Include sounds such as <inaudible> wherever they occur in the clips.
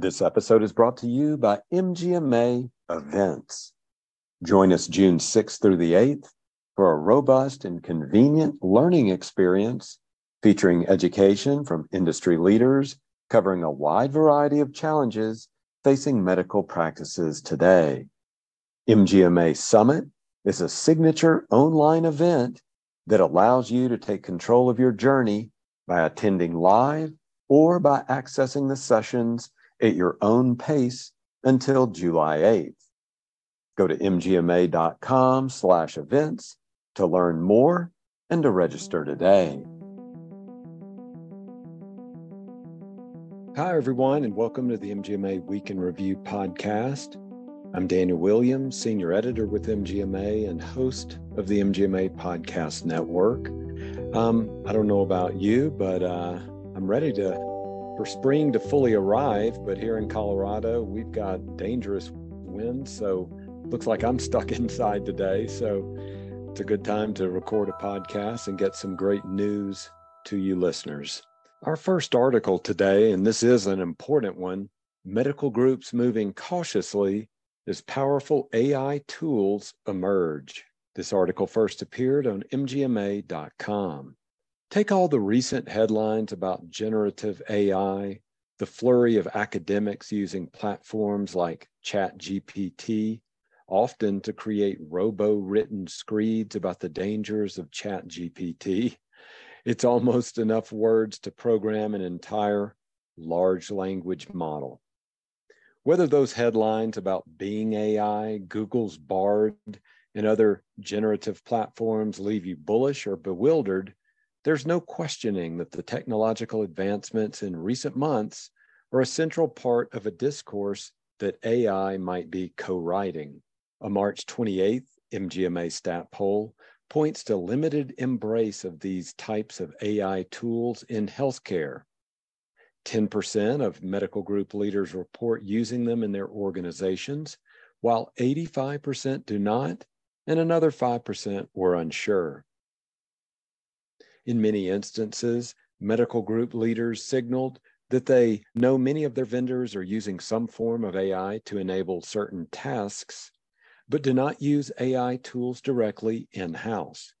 This episode is brought to you by MGMA Events. Join us June 6th through the 8th for a robust and convenient learning experience featuring education from industry leaders covering a wide variety of challenges facing medical practices today. MGMA Summit is a signature online event that allows you to take control of your journey by attending live or by accessing the sessions at your own pace until July 8th. Go to mgma.com slash events to learn more and to register today. Hi, everyone, and welcome to the MGMA Week in Review podcast. I'm Daniel Williams, Senior Editor with MGMA and host of the MGMA Podcast Network. Um, I don't know about you, but uh, I'm ready to for spring to fully arrive. But here in Colorado, we've got dangerous winds, so looks like I'm stuck <laughs> inside today. So it's a good time to record a podcast and get some great news to you listeners. Our first article today, and this is an important one medical groups moving cautiously as powerful AI tools emerge. This article first appeared on MGMA.com. Take all the recent headlines about generative AI, the flurry of academics using platforms like ChatGPT, often to create robo written screeds about the dangers of ChatGPT. It's almost enough words to program an entire large language model. Whether those headlines about Bing AI, Google's Bard, and other generative platforms leave you bullish or bewildered there's no questioning that the technological advancements in recent months are a central part of a discourse that AI might be co writing. A March 28th MGMA stat poll points to limited embrace of these types of AI tools in healthcare. 10% of medical group leaders report using them in their organizations, while 85% do not, and another 5% were unsure. In many instances, medical group leaders signaled that they know many of their vendors are using some form of AI to enable certain tasks, but do not use AI tools directly in house.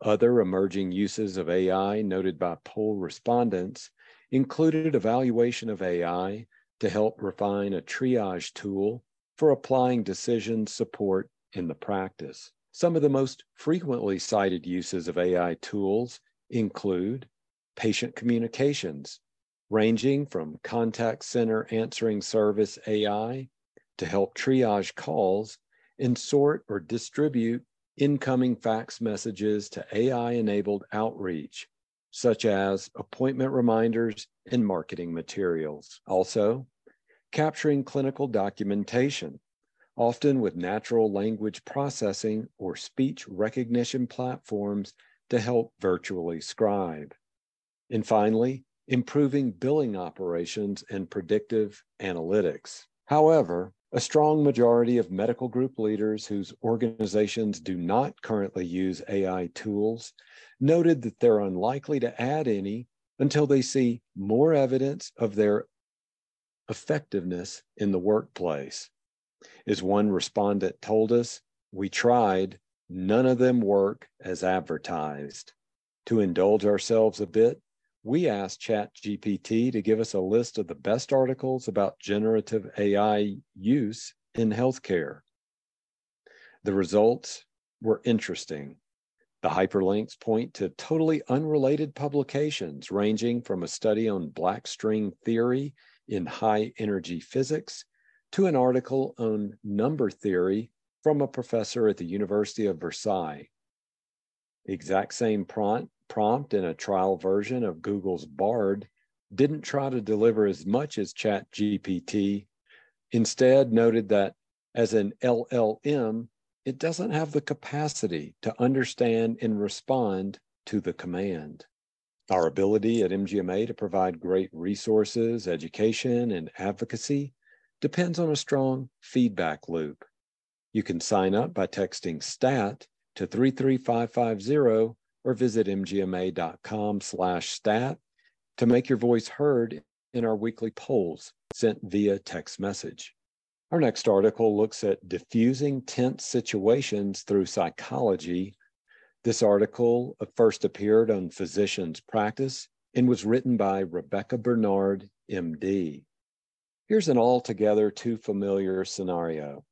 Other emerging uses of AI noted by poll respondents included evaluation of AI to help refine a triage tool for applying decision support in the practice. Some of the most frequently cited uses of AI tools include patient communications, ranging from contact center answering service AI to help triage calls and sort or distribute incoming fax messages to AI enabled outreach, such as appointment reminders and marketing materials. Also, capturing clinical documentation often with natural language processing or speech recognition platforms to help virtually scribe. And finally, improving billing operations and predictive analytics. However, a strong majority of medical group leaders whose organizations do not currently use AI tools noted that they're unlikely to add any until they see more evidence of their effectiveness in the workplace. As one respondent told us, we tried, none of them work as advertised. To indulge ourselves a bit, we asked ChatGPT to give us a list of the best articles about generative AI use in healthcare. The results were interesting. The hyperlinks point to totally unrelated publications ranging from a study on black string theory in high energy physics to an article on number theory from a professor at the University of Versailles. Exact same prompt, prompt in a trial version of Google's Bard didn't try to deliver as much as ChatGPT. Instead, noted that as an LLM, it doesn't have the capacity to understand and respond to the command. Our ability at MGMA to provide great resources, education, and advocacy depends on a strong feedback loop. You can sign up by texting STAT to 33550 or visit mgma.com slash stat to make your voice heard in our weekly polls sent via text message. Our next article looks at defusing tense situations through psychology. This article first appeared on Physician's Practice and was written by Rebecca Bernard, MD. Here's an altogether too familiar scenario.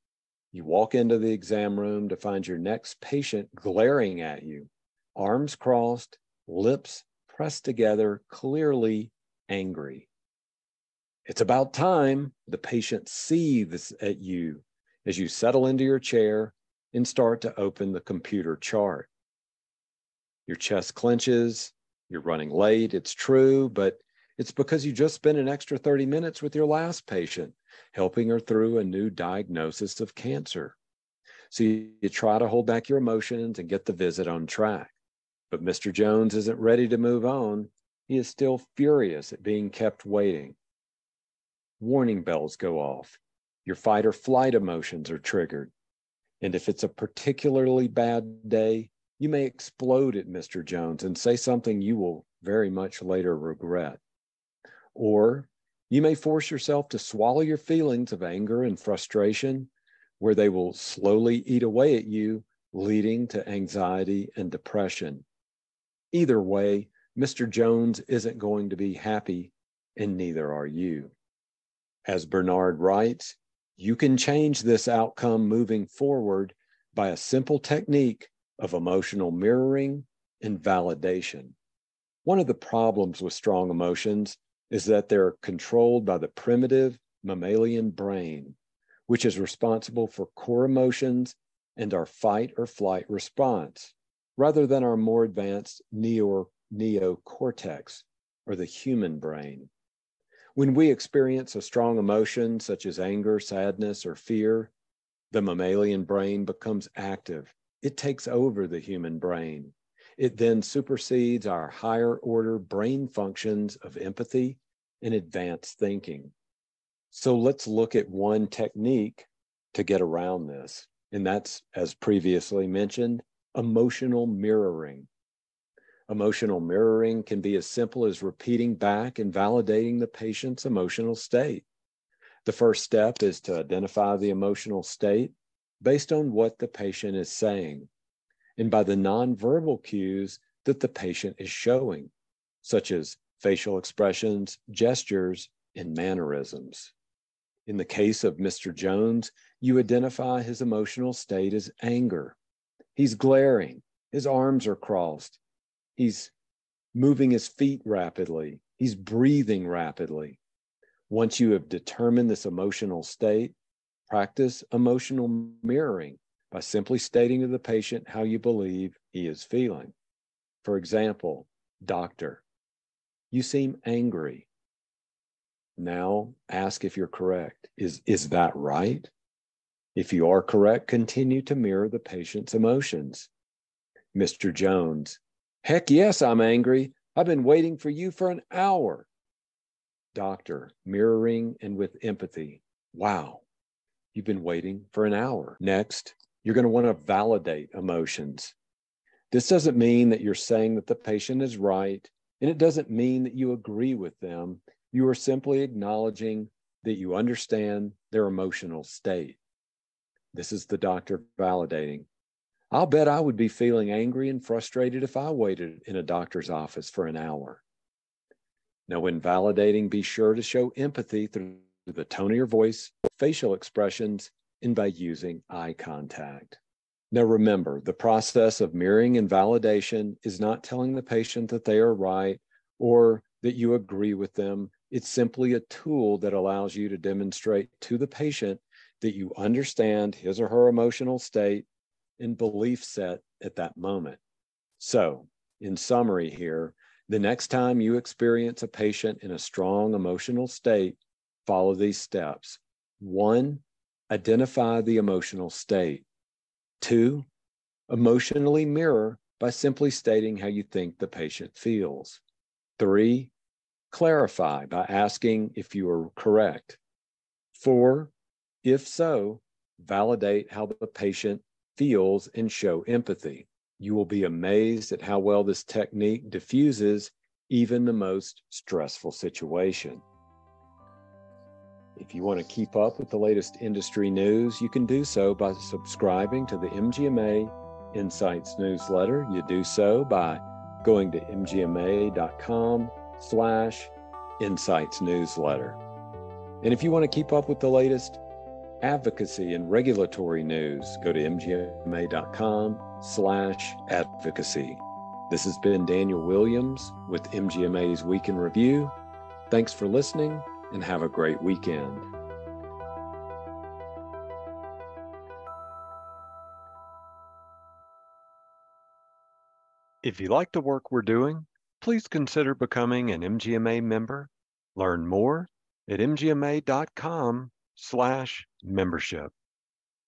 You walk into the exam room to find your next patient glaring at you, arms crossed, lips pressed together, clearly angry. It's about time the patient seethes at you as you settle into your chair and start to open the computer chart. Your chest clenches, you're running late, it's true, but it's because you just spent an extra 30 minutes with your last patient, helping her through a new diagnosis of cancer. So you, you try to hold back your emotions and get the visit on track. But Mr. Jones isn't ready to move on. He is still furious at being kept waiting warning bells go off. Your fight or flight emotions are triggered. And if it's a particularly bad day, you may explode at Mr. Jones and say something you will very much later regret. Or you may force yourself to swallow your feelings of anger and frustration, where they will slowly eat away at you, leading to anxiety and depression. Either way, Mr. Jones isn't going to be happy, and neither are you. As Bernard writes, you can change this outcome moving forward by a simple technique of emotional mirroring and validation. One of the problems with strong emotions is that they're controlled by the primitive mammalian brain, which is responsible for core emotions and our fight or flight response, rather than our more advanced neo, neocortex or the human brain. When we experience a strong emotion such as anger, sadness, or fear, the mammalian brain becomes active. It takes over the human brain. It then supersedes our higher order brain functions of empathy and advanced thinking. So let's look at one technique to get around this. And that's, as previously mentioned, emotional mirroring. Emotional mirroring can be as simple as repeating back and validating the patient's emotional state. The first step is to identify the emotional state based on what the patient is saying and by the nonverbal cues that the patient is showing, such as facial expressions, gestures, and mannerisms. In the case of Mr. Jones, you identify his emotional state as anger. He's glaring, his arms are crossed, He's moving his feet rapidly. He's breathing rapidly. Once you have determined this emotional state, practice emotional mirroring by simply stating to the patient how you believe he is feeling. For example, doctor, you seem angry. Now ask if you're correct. Is, is that right? If you are correct, continue to mirror the patient's emotions. Mr. Jones, Heck yes, I'm angry. I've been waiting for you for an hour. Doctor, mirroring and with empathy. Wow, you've been waiting for an hour. Next, you're going to want to validate emotions. This doesn't mean that you're saying that the patient is right, and it doesn't mean that you agree with them. You are simply acknowledging that you understand their emotional state. This is the doctor validating. I'll bet I would be feeling angry and frustrated if I waited in a doctor's office for an hour. Now, when validating, be sure to show empathy through the tone of your voice, facial expressions, and by using eye contact. Now, remember, the process of mirroring and validation is not telling the patient that they are right or that you agree with them. It's simply a tool that allows you to demonstrate to the patient that you understand his or her emotional state and belief set at that moment. So, in summary, here, the next time you experience a patient in a strong emotional state, follow these steps. One, identify the emotional state. Two, emotionally mirror by simply stating how you think the patient feels. Three, clarify by asking if you are correct. Four, if so, validate how the patient feels and show empathy. You will be amazed at how well this technique diffuses even the most stressful situation. If you want to keep up with the latest industry news, you can do so by subscribing to the MGMA Insights newsletter. You do so by going to mgma.com slash insights newsletter. And if you want to keep up with the latest advocacy and regulatory news, go to mgma.com slash advocacy. This has been Daniel Williams with MGMA's Week in Review. Thanks for listening and have a great weekend. If you like the work we're doing, please consider becoming an MGMA member. Learn more at mgma.com slash membership.